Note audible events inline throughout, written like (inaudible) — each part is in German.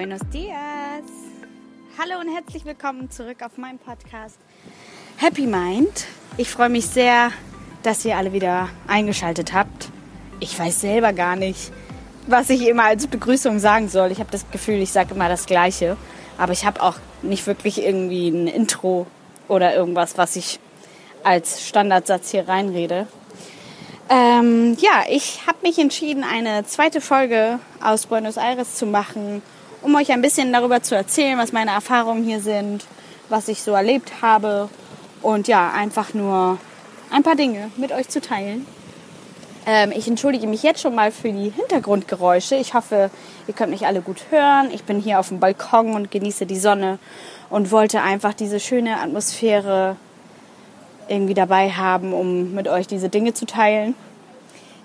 Buenos dias. Hallo und herzlich willkommen zurück auf meinem Podcast Happy Mind. Ich freue mich sehr, dass ihr alle wieder eingeschaltet habt. Ich weiß selber gar nicht, was ich immer als Begrüßung sagen soll. Ich habe das Gefühl, ich sage immer das Gleiche. Aber ich habe auch nicht wirklich irgendwie ein Intro oder irgendwas, was ich als Standardsatz hier reinrede. Ähm, ja, ich habe mich entschieden, eine zweite Folge aus Buenos Aires zu machen um euch ein bisschen darüber zu erzählen, was meine Erfahrungen hier sind, was ich so erlebt habe und ja, einfach nur ein paar Dinge mit euch zu teilen. Ähm, ich entschuldige mich jetzt schon mal für die Hintergrundgeräusche. Ich hoffe, ihr könnt mich alle gut hören. Ich bin hier auf dem Balkon und genieße die Sonne und wollte einfach diese schöne Atmosphäre irgendwie dabei haben, um mit euch diese Dinge zu teilen.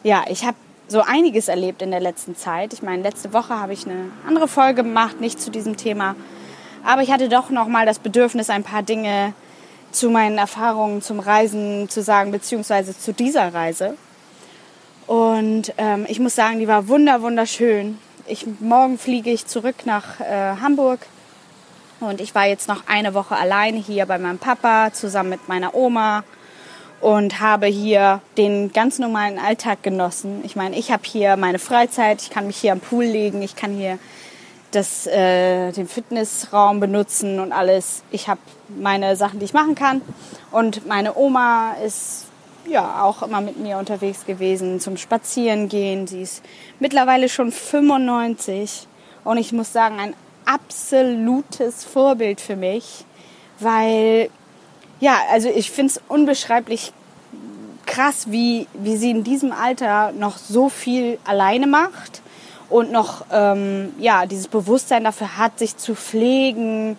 Ja, ich habe so einiges erlebt in der letzten Zeit. Ich meine, letzte Woche habe ich eine andere Folge gemacht, nicht zu diesem Thema. Aber ich hatte doch noch mal das Bedürfnis, ein paar Dinge zu meinen Erfahrungen zum Reisen zu sagen, beziehungsweise zu dieser Reise. Und ähm, ich muss sagen, die war wunder wunderschön. Ich, morgen fliege ich zurück nach äh, Hamburg und ich war jetzt noch eine Woche alleine hier bei meinem Papa zusammen mit meiner Oma und habe hier den ganz normalen Alltag genossen. Ich meine, ich habe hier meine Freizeit, ich kann mich hier am Pool legen, ich kann hier das, äh, den Fitnessraum benutzen und alles. Ich habe meine Sachen, die ich machen kann. Und meine Oma ist ja auch immer mit mir unterwegs gewesen zum Spazierengehen. Sie ist mittlerweile schon 95 und ich muss sagen, ein absolutes Vorbild für mich, weil ja, also ich finde es unbeschreiblich krass, wie, wie sie in diesem Alter noch so viel alleine macht und noch ähm, ja, dieses Bewusstsein dafür hat, sich zu pflegen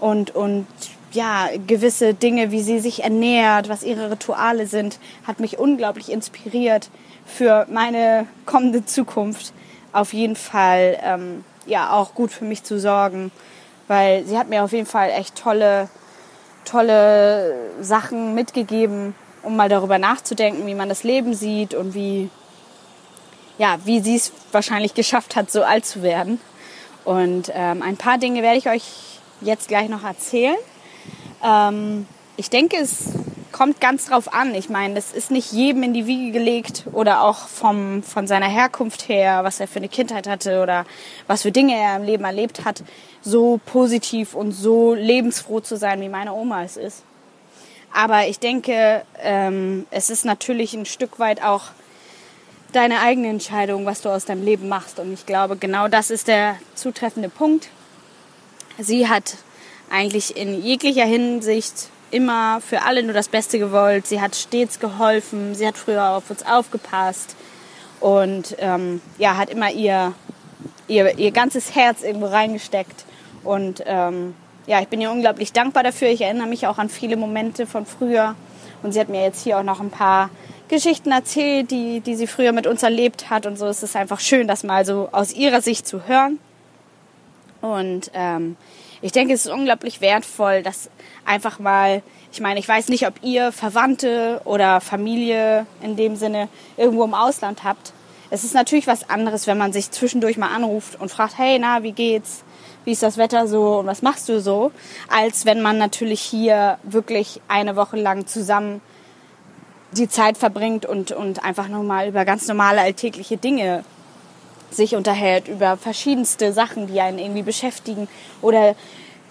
und, und ja, gewisse Dinge, wie sie sich ernährt, was ihre Rituale sind, hat mich unglaublich inspiriert für meine kommende Zukunft. Auf jeden Fall ähm, ja auch gut für mich zu sorgen, weil sie hat mir auf jeden Fall echt tolle tolle Sachen mitgegeben, um mal darüber nachzudenken, wie man das Leben sieht und wie, ja, wie sie es wahrscheinlich geschafft hat, so alt zu werden. Und ähm, ein paar Dinge werde ich euch jetzt gleich noch erzählen. Ähm, ich denke, es kommt ganz drauf an. Ich meine, das ist nicht jedem in die Wiege gelegt oder auch vom, von seiner Herkunft her, was er für eine Kindheit hatte oder was für Dinge er im Leben erlebt hat, so positiv und so lebensfroh zu sein, wie meine Oma es ist. Aber ich denke, ähm, es ist natürlich ein Stück weit auch deine eigene Entscheidung, was du aus deinem Leben machst. Und ich glaube, genau das ist der zutreffende Punkt. Sie hat eigentlich in jeglicher Hinsicht immer für alle nur das Beste gewollt. Sie hat stets geholfen. Sie hat früher auf uns aufgepasst und ähm, ja, hat immer ihr, ihr, ihr ganzes Herz irgendwo reingesteckt. Und ähm, ja, ich bin ihr unglaublich dankbar dafür. Ich erinnere mich auch an viele Momente von früher. Und sie hat mir jetzt hier auch noch ein paar Geschichten erzählt, die, die sie früher mit uns erlebt hat. Und so ist es einfach schön, das mal so aus ihrer Sicht zu hören. Und ähm, ich denke, es ist unglaublich wertvoll, dass einfach mal, ich meine, ich weiß nicht, ob ihr Verwandte oder Familie in dem Sinne irgendwo im Ausland habt. Es ist natürlich was anderes, wenn man sich zwischendurch mal anruft und fragt, hey, na, wie geht's? Wie ist das Wetter so und was machst du so? Als wenn man natürlich hier wirklich eine Woche lang zusammen die Zeit verbringt und, und einfach nur mal über ganz normale alltägliche Dinge sich unterhält über verschiedenste Sachen, die einen irgendwie beschäftigen oder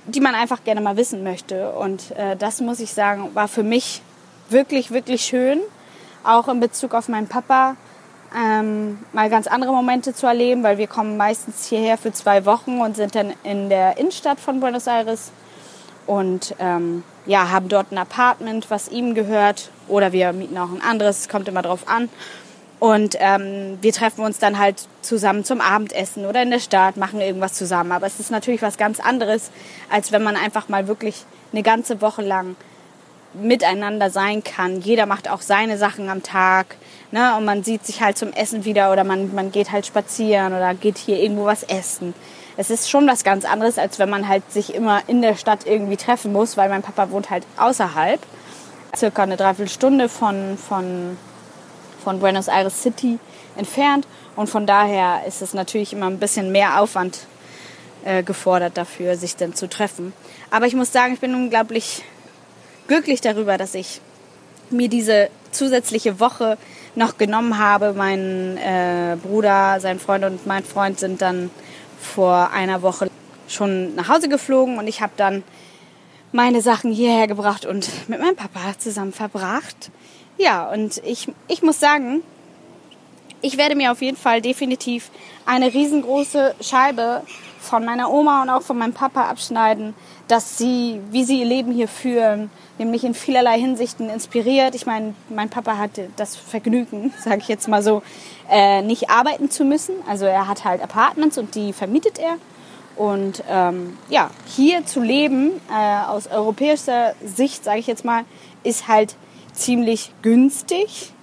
die man einfach gerne mal wissen möchte. Und äh, das muss ich sagen, war für mich wirklich, wirklich schön, auch in Bezug auf meinen Papa, ähm, mal ganz andere Momente zu erleben, weil wir kommen meistens hierher für zwei Wochen und sind dann in der Innenstadt von Buenos Aires und ähm, ja, haben dort ein Apartment, was ihm gehört oder wir mieten auch ein anderes, es kommt immer drauf an. Und ähm, wir treffen uns dann halt zusammen zum Abendessen oder in der Stadt, machen irgendwas zusammen. Aber es ist natürlich was ganz anderes, als wenn man einfach mal wirklich eine ganze Woche lang miteinander sein kann. Jeder macht auch seine Sachen am Tag. Ne? Und man sieht sich halt zum Essen wieder oder man, man geht halt spazieren oder geht hier irgendwo was essen. Es ist schon was ganz anderes, als wenn man halt sich immer in der Stadt irgendwie treffen muss, weil mein Papa wohnt halt außerhalb. Circa eine Dreiviertelstunde von, von von Buenos Aires City entfernt und von daher ist es natürlich immer ein bisschen mehr Aufwand, äh, gefordert dafür, sich dann zu treffen. Aber ich muss sagen, ich bin unglaublich glücklich darüber, dass ich mir diese zusätzliche Woche noch genommen habe. Mein äh, Bruder, sein Freund und mein Freund sind dann vor einer Woche schon nach Hause geflogen und ich habe dann meine Sachen hierher gebracht und mit meinem Papa zusammen verbracht. Ja, und ich, ich muss sagen, ich werde mir auf jeden Fall definitiv eine riesengroße Scheibe von meiner Oma und auch von meinem Papa abschneiden, dass sie, wie sie ihr Leben hier führen, nämlich in vielerlei Hinsichten inspiriert. Ich meine, mein Papa hatte das Vergnügen, (laughs) sage ich jetzt mal so, äh, nicht arbeiten zu müssen. Also er hat halt Apartments und die vermietet er. Und ähm, ja, hier zu leben, äh, aus europäischer Sicht, sage ich jetzt mal, ist halt ziemlich günstig.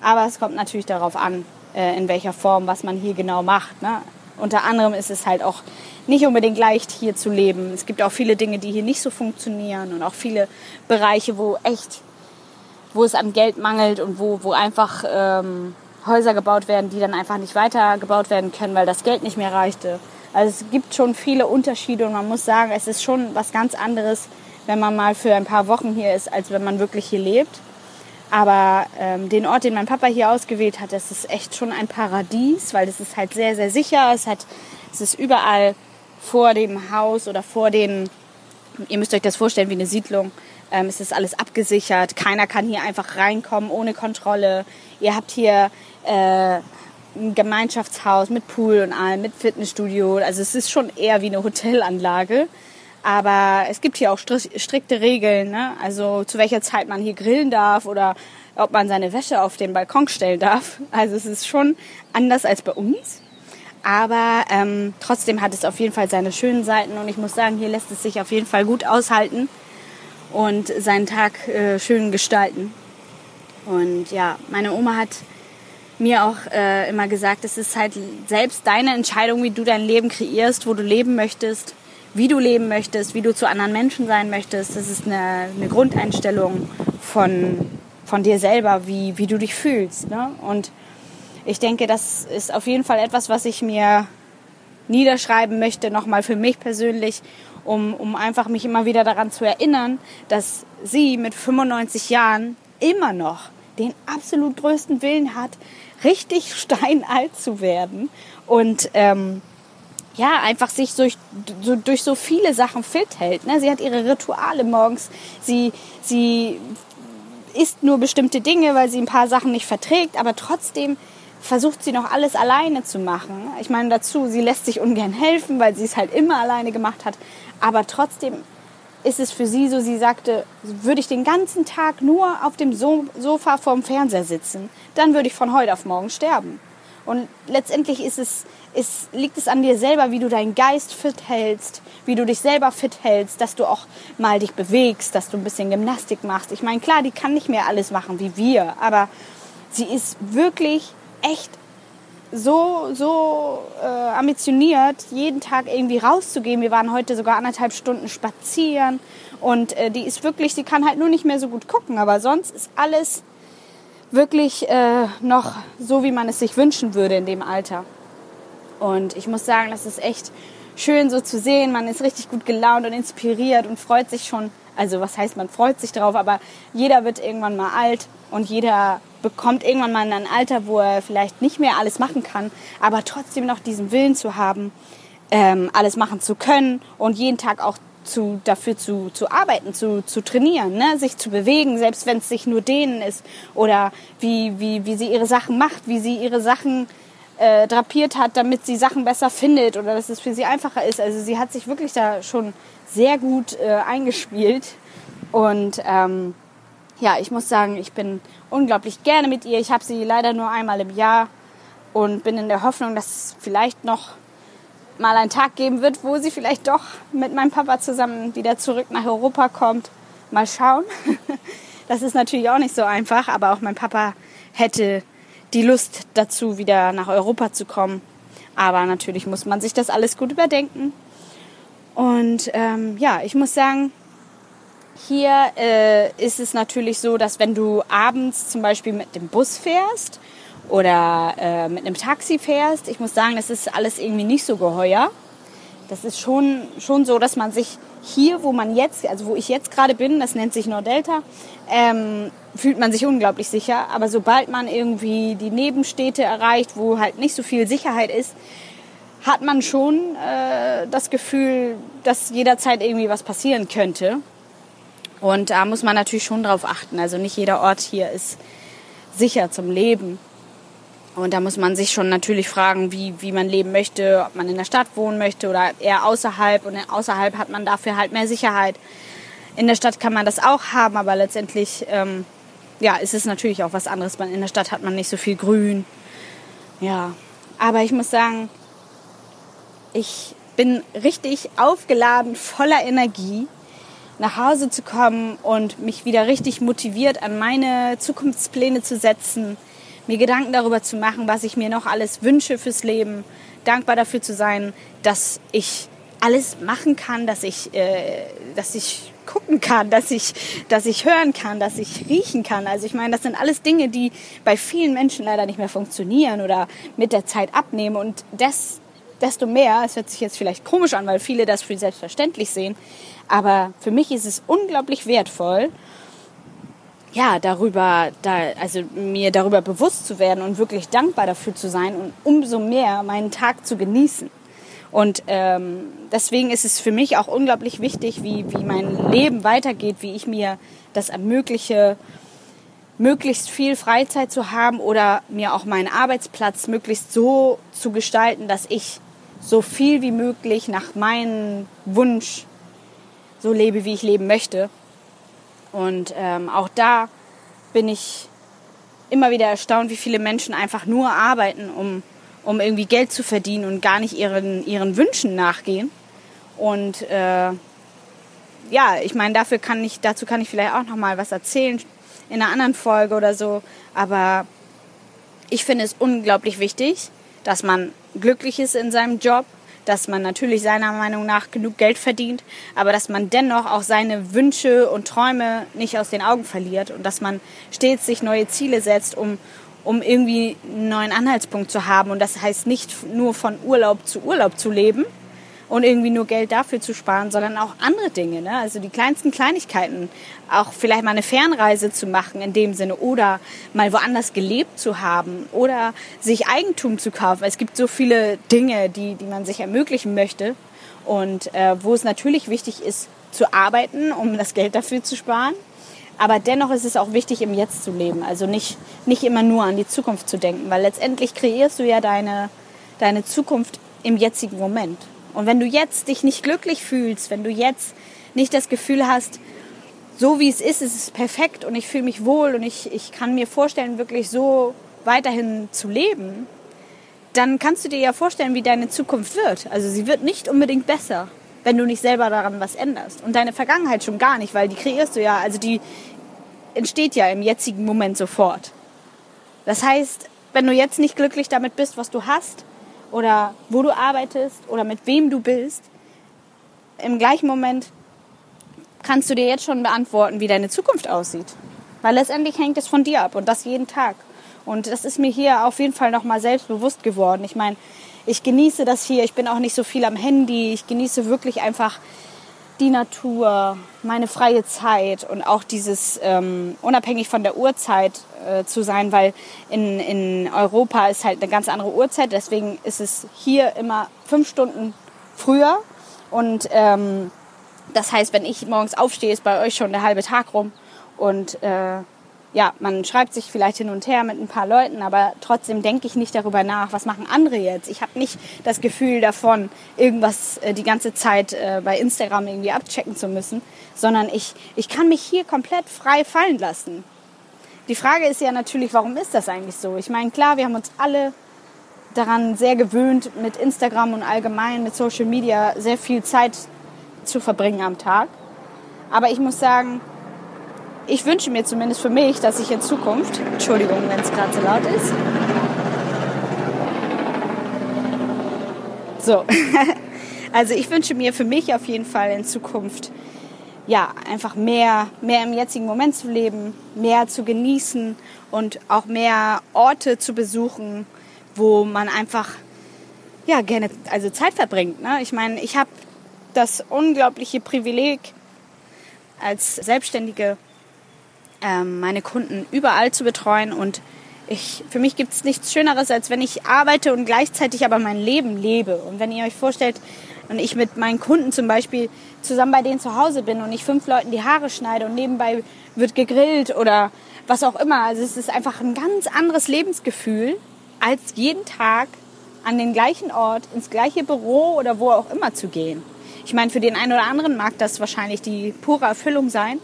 Aber es kommt natürlich darauf an, äh, in welcher Form, was man hier genau macht. Ne? Unter anderem ist es halt auch nicht unbedingt leicht, hier zu leben. Es gibt auch viele Dinge, die hier nicht so funktionieren und auch viele Bereiche, wo echt, wo es an Geld mangelt und wo, wo einfach ähm, Häuser gebaut werden, die dann einfach nicht weiter gebaut werden können, weil das Geld nicht mehr reichte. Also es gibt schon viele Unterschiede und man muss sagen, es ist schon was ganz anderes, wenn man mal für ein paar Wochen hier ist, als wenn man wirklich hier lebt. Aber ähm, den Ort, den mein Papa hier ausgewählt hat, das ist echt schon ein Paradies, weil es ist halt sehr, sehr sicher. Es, hat, es ist überall vor dem Haus oder vor den, ihr müsst euch das vorstellen wie eine Siedlung. Ähm, es ist alles abgesichert. Keiner kann hier einfach reinkommen ohne Kontrolle. Ihr habt hier äh, ein Gemeinschaftshaus mit Pool und allem, mit Fitnessstudio. Also es ist schon eher wie eine Hotelanlage. Aber es gibt hier auch strikte Regeln, ne? also zu welcher Zeit man hier grillen darf oder ob man seine Wäsche auf den Balkon stellen darf. (laughs) Also es ist schon anders als bei uns. Aber ähm, trotzdem hat es auf jeden Fall seine schönen Seiten und ich muss sagen, hier lässt es sich auf jeden Fall gut aushalten und seinen Tag äh, schön gestalten. Und ja, meine Oma hat mir auch äh, immer gesagt, es ist halt selbst deine Entscheidung, wie du dein Leben kreierst, wo du leben möchtest, wie du leben möchtest, wie du zu anderen Menschen sein möchtest. Das ist eine, eine Grundeinstellung von, von dir selber, wie, wie du dich fühlst. Ne? Und ich denke, das ist auf jeden Fall etwas, was ich mir niederschreiben möchte, nochmal für mich persönlich, um, um einfach mich immer wieder daran zu erinnern, dass sie mit 95 Jahren immer noch den absolut größten Willen hat, richtig (laughs) steinalt zu werden und ähm, ja, einfach sich durch so, durch so viele Sachen fit hält. Ne? Sie hat ihre Rituale morgens, sie, sie isst nur bestimmte Dinge, weil sie ein paar Sachen nicht verträgt, aber trotzdem versucht sie noch alles alleine zu machen. Ich meine dazu, sie lässt sich ungern helfen, weil sie es halt immer alleine gemacht hat, aber trotzdem ist es für sie so, sie sagte, würde ich den ganzen Tag nur auf dem Sofa vorm Fernseher sitzen, dann würde ich von heute auf morgen sterben. Und letztendlich ist es, ist, liegt es an dir selber, wie du deinen Geist fit hältst, wie du dich selber fit hältst, dass du auch mal dich bewegst, dass du ein bisschen Gymnastik machst. Ich meine, klar, die kann nicht mehr alles machen wie wir, aber sie ist wirklich echt so, so äh, ambitioniert, jeden Tag irgendwie rauszugehen. Wir waren heute sogar anderthalb Stunden spazieren und äh, die ist wirklich, sie kann halt nur nicht mehr so gut gucken, aber sonst ist alles wirklich äh, noch so, wie man es sich wünschen würde in dem Alter. Und ich muss sagen, das ist echt schön so zu sehen. Man ist richtig gut gelaunt und inspiriert und freut sich schon. Also was heißt, man freut sich drauf, aber jeder wird irgendwann mal alt und jeder bekommt irgendwann mal ein Alter, wo er vielleicht nicht mehr alles machen kann, aber trotzdem noch diesen Willen zu haben, ähm, alles machen zu können und jeden Tag auch zu, dafür zu, zu arbeiten, zu, zu trainieren, ne? sich zu bewegen, selbst wenn es sich nur denen ist oder wie, wie, wie sie ihre Sachen macht, wie sie ihre Sachen äh, drapiert hat, damit sie Sachen besser findet oder dass es für sie einfacher ist. Also sie hat sich wirklich da schon sehr gut äh, eingespielt und ähm, ja, ich muss sagen, ich bin unglaublich gerne mit ihr. Ich habe sie leider nur einmal im Jahr und bin in der Hoffnung, dass es vielleicht noch mal einen Tag geben wird, wo sie vielleicht doch mit meinem Papa zusammen wieder zurück nach Europa kommt. Mal schauen. (laughs) Das ist natürlich auch nicht so einfach, aber auch mein Papa hätte die Lust dazu, wieder nach Europa zu kommen. Aber natürlich muss man sich das alles gut überdenken. Und ähm, ja, ich muss sagen, hier äh, ist es natürlich so, dass wenn du abends zum Beispiel mit dem Bus fährst oder äh, mit einem Taxi fährst, ich muss sagen, das ist alles irgendwie nicht so geheuer. das ist schon, schon so, dass man sich hier, wo man jetzt, also wo ich jetzt gerade bin, das nennt sich Nordelta, ähm, fühlt man sich unglaublich sicher. Aber sobald man irgendwie die Nebenstädte erreicht, wo halt nicht so viel Sicherheit ist, hat man schon äh, das Gefühl, dass jederzeit irgendwie was passieren könnte. Und da muss man natürlich schon drauf achten. Also nicht jeder Ort hier ist sicher zum Leben. Und da muss man sich schon natürlich fragen, wie, wie man leben möchte, ob man in der Stadt wohnen möchte oder eher außerhalb. Und außerhalb hat man dafür halt mehr Sicherheit. In der Stadt kann man das auch haben, aber letztendlich ähm, ja, ist es natürlich auch was anderes. In der Stadt hat man nicht so viel Grün. Ja, aber ich muss sagen, ich bin richtig aufgeladen, voller Energie, nach Hause zu kommen und mich wieder richtig motiviert an meine Zukunftspläne zu setzen mir Gedanken darüber zu machen, was ich mir noch alles wünsche fürs Leben, dankbar dafür zu sein, dass ich alles machen kann, dass ich, äh, dass ich gucken kann, dass ich, dass ich hören kann, dass ich riechen kann. Also ich meine, das sind alles Dinge, die bei vielen Menschen leider nicht mehr funktionieren oder mit der Zeit abnehmen. Und das, desto mehr, es hört sich jetzt vielleicht komisch an, weil viele das für selbstverständlich sehen, aber für mich ist es unglaublich wertvoll ja, darüber, da, also mir darüber bewusst zu werden und wirklich dankbar dafür zu sein und umso mehr meinen Tag zu genießen. Und ähm, deswegen ist es für mich auch unglaublich wichtig, wie, wie mein Leben weitergeht, wie ich mir das ermögliche, möglichst viel Freizeit zu haben oder mir auch meinen Arbeitsplatz möglichst so zu gestalten, dass ich so viel wie möglich nach meinem Wunsch so lebe, wie ich leben möchte. Und ähm, auch da bin ich immer wieder erstaunt, wie viele Menschen einfach nur arbeiten, um, um irgendwie Geld zu verdienen und gar nicht ihren, ihren Wünschen nachgehen. Und äh, ja, ich meine, dafür kann ich, dazu kann ich vielleicht auch noch mal was erzählen in einer anderen Folge oder so. Aber ich finde es unglaublich wichtig, dass man glücklich ist in seinem Job, dass man natürlich seiner Meinung nach genug Geld verdient, aber dass man dennoch auch seine Wünsche und Träume nicht aus den Augen verliert und dass man stets sich neue Ziele setzt, um, um irgendwie einen neuen Anhaltspunkt zu haben. Und das heißt nicht nur von Urlaub zu Urlaub zu leben, und irgendwie nur Geld dafür zu sparen, sondern auch andere Dinge. Ne? Also die kleinsten Kleinigkeiten. Auch vielleicht mal eine Fernreise zu machen in dem Sinne oder mal woanders gelebt zu haben oder sich Eigentum zu kaufen. Es gibt so viele Dinge, die, die man sich ermöglichen möchte und äh, wo es natürlich wichtig ist, zu arbeiten, um das Geld dafür zu sparen. Aber dennoch ist es auch wichtig, im Jetzt zu leben. Also nicht, nicht immer nur an die Zukunft zu denken, weil letztendlich kreierst du ja deine, deine Zukunft im jetzigen Moment. Und wenn du jetzt dich nicht glücklich fühlst, wenn du jetzt nicht das Gefühl hast, so wie es ist, ist es perfekt und ich fühle mich wohl und ich, ich kann mir vorstellen, wirklich so weiterhin zu leben, dann kannst du dir ja vorstellen, wie deine Zukunft wird. Also sie wird nicht unbedingt besser, wenn du nicht selber daran was änderst. Und deine Vergangenheit schon gar nicht, weil die kreierst du ja, also die entsteht ja im jetzigen Moment sofort. Das heißt, wenn du jetzt nicht glücklich damit bist, was du hast, oder wo du arbeitest oder mit wem du bist, im gleichen Moment kannst du dir jetzt schon beantworten, wie deine Zukunft aussieht. Weil letztendlich hängt es von dir ab und das jeden Tag. Und das ist mir hier auf jeden Fall nochmal selbstbewusst geworden. Ich meine, ich genieße das hier. Ich bin auch nicht so viel am Handy. Ich genieße wirklich einfach die Natur, meine freie Zeit und auch dieses ähm, unabhängig von der Uhrzeit äh, zu sein, weil in, in Europa ist halt eine ganz andere Uhrzeit. Deswegen ist es hier immer fünf Stunden früher. Und ähm, das heißt, wenn ich morgens aufstehe, ist bei euch schon der halbe Tag rum. Und äh, ja, man schreibt sich vielleicht hin und her mit ein paar Leuten, aber trotzdem denke ich nicht darüber nach, was machen andere jetzt. Ich habe nicht das Gefühl davon, irgendwas äh, die ganze Zeit äh, bei Instagram irgendwie abchecken zu müssen, sondern ich, ich kann mich hier komplett frei fallen lassen. Die Frage ist ja natürlich, warum ist das eigentlich so? Ich meine, klar, wir haben uns alle daran sehr gewöhnt, mit Instagram und allgemein mit Social Media sehr viel Zeit zu verbringen am Tag. Aber ich muss sagen, ich wünsche mir zumindest für mich, dass ich in Zukunft, Entschuldigung, wenn es gerade so laut ist. So, (laughs) also ich wünsche mir für mich auf jeden Fall in Zukunft, ja, einfach mehr, mehr im jetzigen Moment zu leben, mehr zu genießen und auch mehr Orte zu besuchen, wo man einfach ja gerne also Zeit verbringt. Ne? Ich meine, ich habe das unglaubliche Privileg als Selbstständige ähm, meine Kunden überall zu betreuen und ich, für mich gibt es nichts Schöneres, als wenn ich arbeite und gleichzeitig aber mein Leben lebe. Und wenn ihr euch vorstellt, und ich mit meinen Kunden zum Beispiel zusammen bei denen zu Hause bin und ich fünf Leuten die Haare schneide und nebenbei wird gegrillt oder was auch immer. Also es ist einfach ein ganz anderes Lebensgefühl, als jeden Tag an den gleichen Ort, ins gleiche Büro oder wo auch immer zu gehen. Ich meine, für den einen oder anderen mag das wahrscheinlich die pure Erfüllung sein.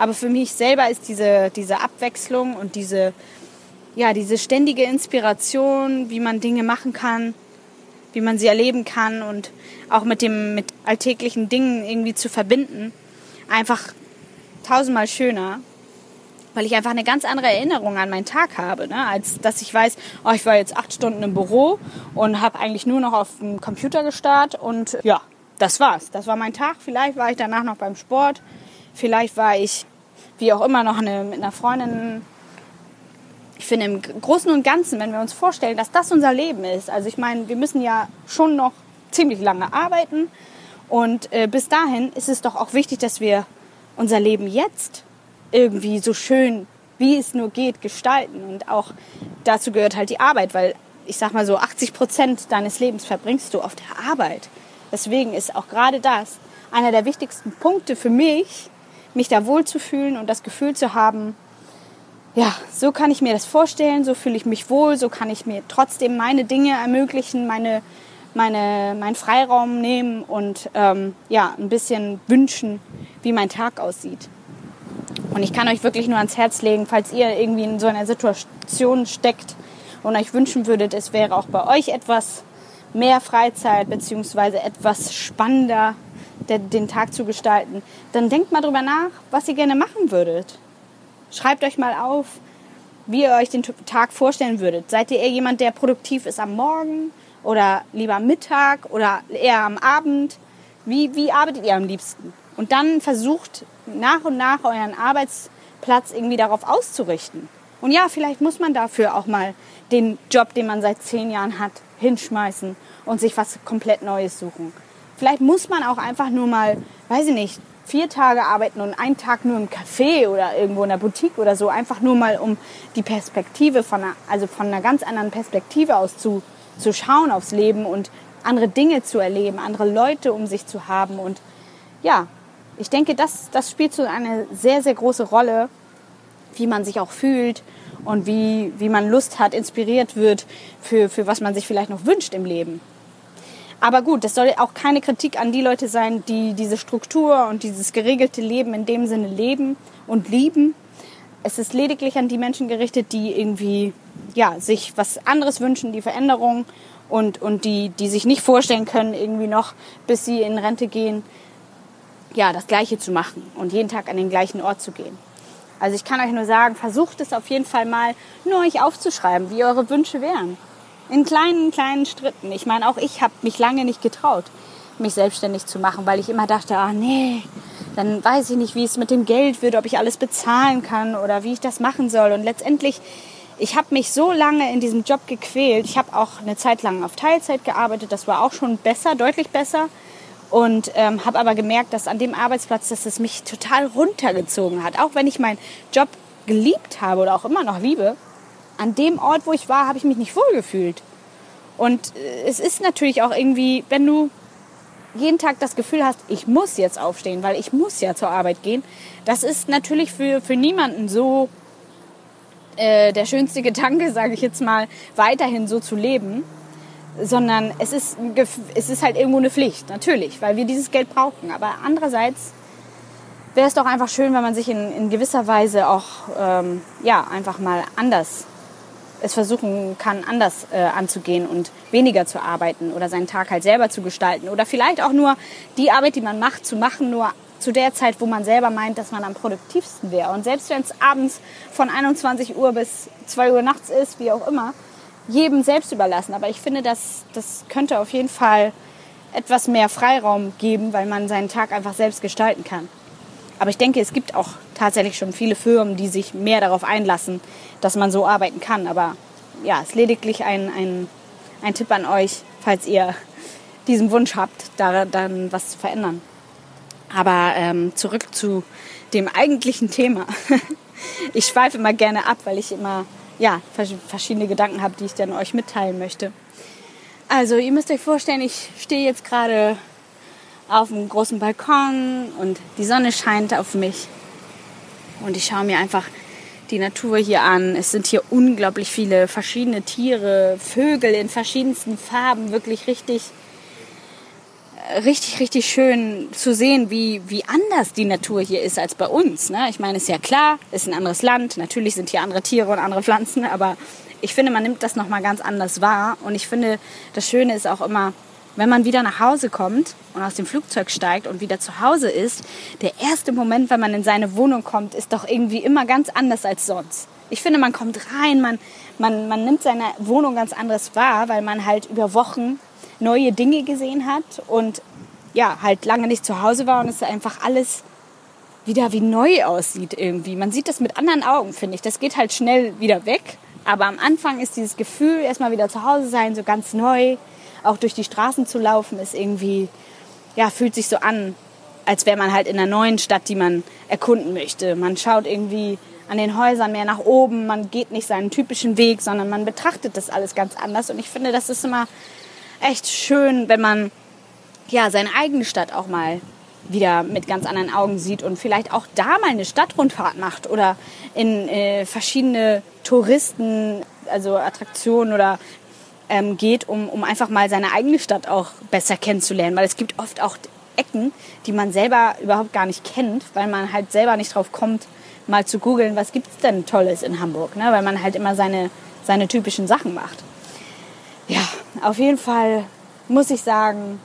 Aber für mich selber ist diese, diese Abwechslung und diese, ja, diese ständige Inspiration, wie man Dinge machen kann, wie man sie erleben kann und auch mit dem mit alltäglichen Dingen irgendwie zu verbinden, einfach tausendmal schöner, weil ich einfach eine ganz andere Erinnerung an meinen Tag habe, ne? als dass ich weiß, oh, ich war jetzt acht Stunden im Büro und habe eigentlich nur noch auf dem Computer gestarrt und ja, das war's. Das war mein Tag. Vielleicht war ich danach noch beim Sport, vielleicht war ich wie auch immer noch eine, mit einer Freundin ich finde im Großen und Ganzen, wenn wir uns vorstellen, dass das unser Leben ist, also ich meine, wir müssen ja schon noch ziemlich lange arbeiten und äh, bis dahin ist es doch auch wichtig, dass wir unser Leben jetzt irgendwie so schön, wie es nur geht, gestalten und auch dazu gehört halt die Arbeit, weil ich sag mal so 80 Prozent deines Lebens verbringst du auf der Arbeit. Deswegen ist auch gerade das einer der wichtigsten Punkte für mich, mich da wohlzufühlen und das Gefühl zu haben, ja, so kann ich mir das vorstellen, so fühle ich mich wohl, so kann ich mir trotzdem meine Dinge ermöglichen, meine, meine, meinen Freiraum nehmen und ähm, ja, ein bisschen wünschen, wie mein Tag aussieht. Und ich kann euch wirklich nur ans Herz legen, falls ihr irgendwie in so einer Situation steckt und euch wünschen würdet, es wäre auch bei euch etwas mehr Freizeit beziehungsweise etwas spannender den Tag zu gestalten, dann denkt mal drüber nach, was ihr gerne machen würdet. Schreibt euch mal auf, wie ihr euch den Tag vorstellen würdet. Seid ihr eher jemand, der produktiv ist am Morgen oder lieber am Mittag oder eher am Abend? Wie, wie arbeitet ihr am liebsten? Und dann versucht nach und nach euren Arbeitsplatz irgendwie darauf auszurichten. Und ja, vielleicht muss man dafür auch mal den Job, den man seit zehn Jahren hat, hinschmeißen und sich was komplett Neues suchen. Vielleicht muss man auch einfach nur mal, weiß ich nicht, vier Tage arbeiten und einen Tag nur im Café oder irgendwo in der Boutique oder so, einfach nur mal um die Perspektive von einer, also von einer ganz anderen Perspektive aus zu, zu schauen aufs Leben und andere Dinge zu erleben, andere Leute um sich zu haben. Und ja, ich denke, das, das spielt so eine sehr, sehr große Rolle, wie man sich auch fühlt und wie, wie man Lust hat, inspiriert wird für, für was man sich vielleicht noch wünscht im Leben. Aber gut, das soll auch keine Kritik an die Leute sein, die diese Struktur und dieses geregelte Leben in dem Sinne leben und lieben. Es ist lediglich an die Menschen gerichtet, die irgendwie ja, sich was anderes wünschen, die Veränderung und, und die, die sich nicht vorstellen können, irgendwie noch, bis sie in Rente gehen, ja, das Gleiche zu machen und jeden Tag an den gleichen Ort zu gehen. Also ich kann euch nur sagen, versucht es auf jeden Fall mal, nur euch aufzuschreiben, wie eure Wünsche wären. In kleinen, kleinen Schritten. Ich meine, auch ich habe mich lange nicht getraut, mich selbstständig zu machen, weil ich immer dachte, ah nee, dann weiß ich nicht, wie es mit dem Geld wird, ob ich alles bezahlen kann oder wie ich das machen soll. Und letztendlich, ich habe mich so lange in diesem Job gequält. Ich habe auch eine Zeit lang auf Teilzeit gearbeitet. Das war auch schon besser, deutlich besser. Und ähm, habe aber gemerkt, dass an dem Arbeitsplatz, dass es mich total runtergezogen hat. Auch wenn ich meinen Job geliebt habe oder auch immer noch liebe, an dem Ort, wo ich war, habe ich mich nicht wohlgefühlt. Und äh, es ist natürlich auch irgendwie, wenn du jeden Tag das Gefühl hast, ich muss jetzt aufstehen, weil ich muss ja zur Arbeit gehen, das ist natürlich für, für niemanden so äh, der schönste (laughs) Gedanke, sage ich jetzt mal, weiterhin so zu leben, sondern es ist, es ist halt irgendwo eine Pflicht, natürlich, weil wir dieses Geld brauchen. Aber andererseits wäre es doch einfach schön, wenn man sich in, in gewisser Weise auch ähm, ja, einfach mal anders es versuchen kann, anders äh, anzugehen und weniger zu arbeiten oder seinen Tag halt selber zu gestalten oder vielleicht auch nur die Arbeit, die man macht, zu machen, nur zu der Zeit, wo man selber meint, dass man am produktivsten wäre. Und selbst wenn es abends von 21 Uhr bis 2 Uhr nachts ist, wie auch immer, jedem selbst überlassen. Aber ich finde, dass das könnte auf jeden Fall etwas mehr Freiraum geben, weil man seinen Tag einfach selbst gestalten kann. Aber ich denke, es gibt auch tatsächlich schon viele Firmen, die sich mehr darauf einlassen, dass man so arbeiten kann. Aber ja, es ist lediglich ein, ein, ein Tipp an euch, falls ihr diesen Wunsch habt, da dann was zu verändern. Aber ähm, zurück zu dem eigentlichen Thema. (laughs) ich schweife immer gerne ab, weil ich immer ja, verschiedene Gedanken habe, die ich dann euch mitteilen möchte. Also ihr müsst euch vorstellen, ich stehe jetzt gerade auf einem großen Balkon und die Sonne scheint auf mich. Und ich schaue mir einfach die Natur hier an. Es sind hier unglaublich viele verschiedene Tiere, Vögel in verschiedensten Farben, wirklich richtig richtig, richtig schön zu sehen, wie, wie anders die Natur hier ist als bei uns. Ne? Ich meine, ist ja klar, ist ein anderes Land. Natürlich sind hier andere Tiere und andere Pflanzen, aber ich finde, man nimmt das nochmal ganz anders wahr. Und ich finde, das Schöne ist auch immer, wenn man wieder nach Hause kommt und aus dem Flugzeug steigt und wieder zu Hause ist, der erste Moment, wenn man in seine Wohnung kommt, ist doch irgendwie immer ganz anders als sonst. Ich finde, man kommt rein, man, man, man nimmt seine Wohnung ganz anders wahr, weil man halt über Wochen neue Dinge gesehen hat und ja, halt lange nicht zu Hause war und es einfach alles wieder wie neu aussieht irgendwie. Man sieht das mit anderen Augen, finde ich. Das geht halt schnell wieder weg. Aber am Anfang ist dieses Gefühl, erstmal wieder zu Hause sein, so ganz neu, auch durch die Straßen zu laufen, ist irgendwie, ja, fühlt sich so an, als wäre man halt in einer neuen Stadt, die man erkunden möchte. Man schaut irgendwie an den Häusern mehr nach oben, man geht nicht seinen typischen Weg, sondern man betrachtet das alles ganz anders. Und ich finde, das ist immer echt schön, wenn man ja seine eigene Stadt auch mal wieder mit ganz anderen Augen sieht und vielleicht auch da mal eine Stadtrundfahrt macht oder in äh, verschiedene Touristen, also Attraktionen oder ähm, geht, um, um einfach mal seine eigene Stadt auch besser kennenzulernen. Weil es gibt oft auch Ecken, die man selber überhaupt gar nicht kennt, weil man halt selber nicht drauf kommt, mal zu googeln, was gibt es denn Tolles in Hamburg, ne? weil man halt immer seine, seine typischen Sachen macht. Ja, auf jeden Fall muss ich sagen,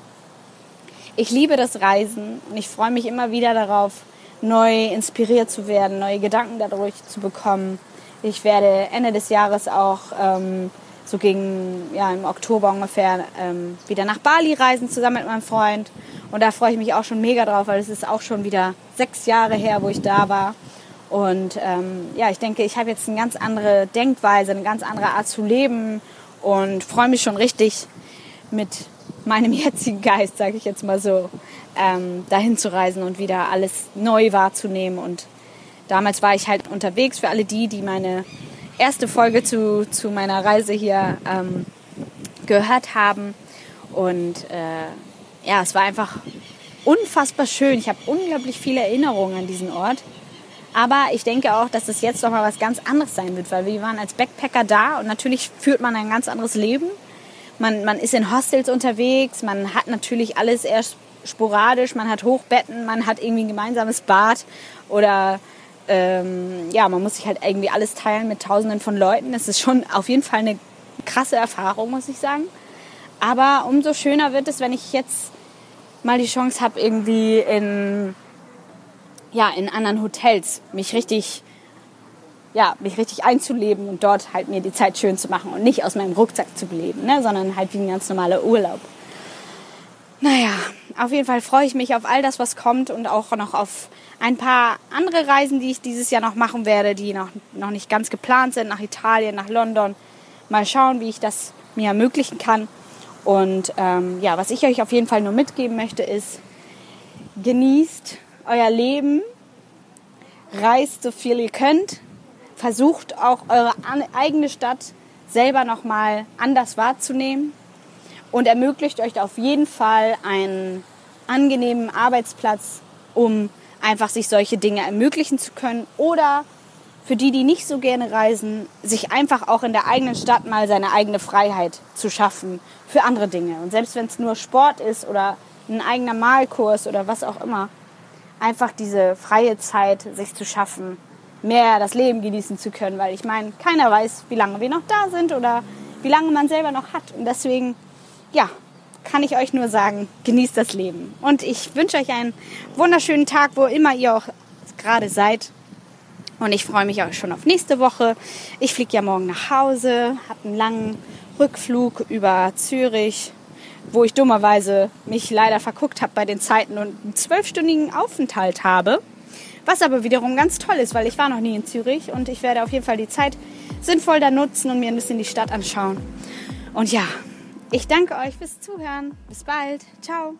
ich liebe das Reisen und ich freue mich immer wieder darauf, neu inspiriert zu werden, neue Gedanken dadurch zu bekommen. Ich werde Ende des Jahres auch ähm, so gegen ja, im Oktober ungefähr ähm, wieder nach Bali reisen zusammen mit meinem Freund. Und da freue ich mich auch schon mega drauf, weil es ist auch schon wieder sechs Jahre her, wo ich da war. Und ähm, ja, ich denke, ich habe jetzt eine ganz andere Denkweise, eine ganz andere Art zu leben und freue mich schon richtig mit meinem (laughs) jetzigen Geist, sage ich jetzt mal so, ähm, dahin zu reisen und wieder alles neu wahrzunehmen. Und damals war ich halt unterwegs für alle die, die meine erste Folge zu, zu meiner Reise hier ähm, gehört haben. Und äh, ja, es war einfach unfassbar schön. Ich habe unglaublich viele Erinnerungen an diesen Ort. Aber ich denke auch, dass es jetzt doch mal was ganz anderes sein wird, weil wir waren als Backpacker da und natürlich führt man ein ganz anderes Leben. Man, man ist in Hostels unterwegs, man hat natürlich alles erst sporadisch, man hat Hochbetten, man hat irgendwie ein gemeinsames Bad oder ähm, ja, man muss sich halt irgendwie alles teilen mit Tausenden von Leuten. Das ist schon auf jeden Fall eine krasse Erfahrung, muss ich sagen. Aber umso schöner wird es, wenn ich jetzt mal die Chance habe, irgendwie in ja, in anderen Hotels mich richtig, ja, mich richtig einzuleben und dort halt mir die Zeit schön zu machen und nicht aus meinem Rucksack zu leben, ne, sondern halt wie ein ganz normaler Urlaub. Naja, auf jeden Fall freue ich mich auf all das, was kommt und auch noch auf ein paar andere Reisen, die ich dieses Jahr noch machen werde, die noch, noch nicht ganz geplant sind, nach Italien, nach London. Mal schauen, wie ich das mir ermöglichen kann. Und ähm, ja, was ich euch auf jeden Fall nur mitgeben möchte, ist, genießt euer Leben, reist so viel ihr könnt, versucht auch eure eigene Stadt selber nochmal anders wahrzunehmen und ermöglicht euch auf jeden Fall einen angenehmen Arbeitsplatz, um einfach sich solche Dinge ermöglichen zu können oder für die, die nicht so gerne reisen, sich einfach auch in der eigenen Stadt mal seine eigene Freiheit zu schaffen für andere Dinge. Und selbst wenn es nur Sport ist oder ein eigener Malkurs oder was auch immer, einfach diese freie Zeit sich zu schaffen, mehr das Leben genießen zu können, weil ich meine, keiner weiß, wie lange wir noch da sind oder wie lange man selber noch hat. Und deswegen, ja, kann ich euch nur sagen, genießt das Leben. Und ich wünsche euch einen wunderschönen Tag, wo immer ihr auch gerade seid. Und ich freue mich auch schon auf nächste Woche. Ich fliege ja morgen nach Hause, habe einen langen Rückflug über Zürich, wo ich dummerweise mich leider verguckt habe bei den Zeiten und einen zwölfstündigen Aufenthalt habe. Was aber wiederum ganz toll ist, weil ich war noch nie in Zürich und ich werde auf jeden Fall die Zeit sinnvoll da nutzen und mir ein bisschen die Stadt anschauen. Und ja, Ich danke euch fürs Zuhören. Bis bald. Ciao.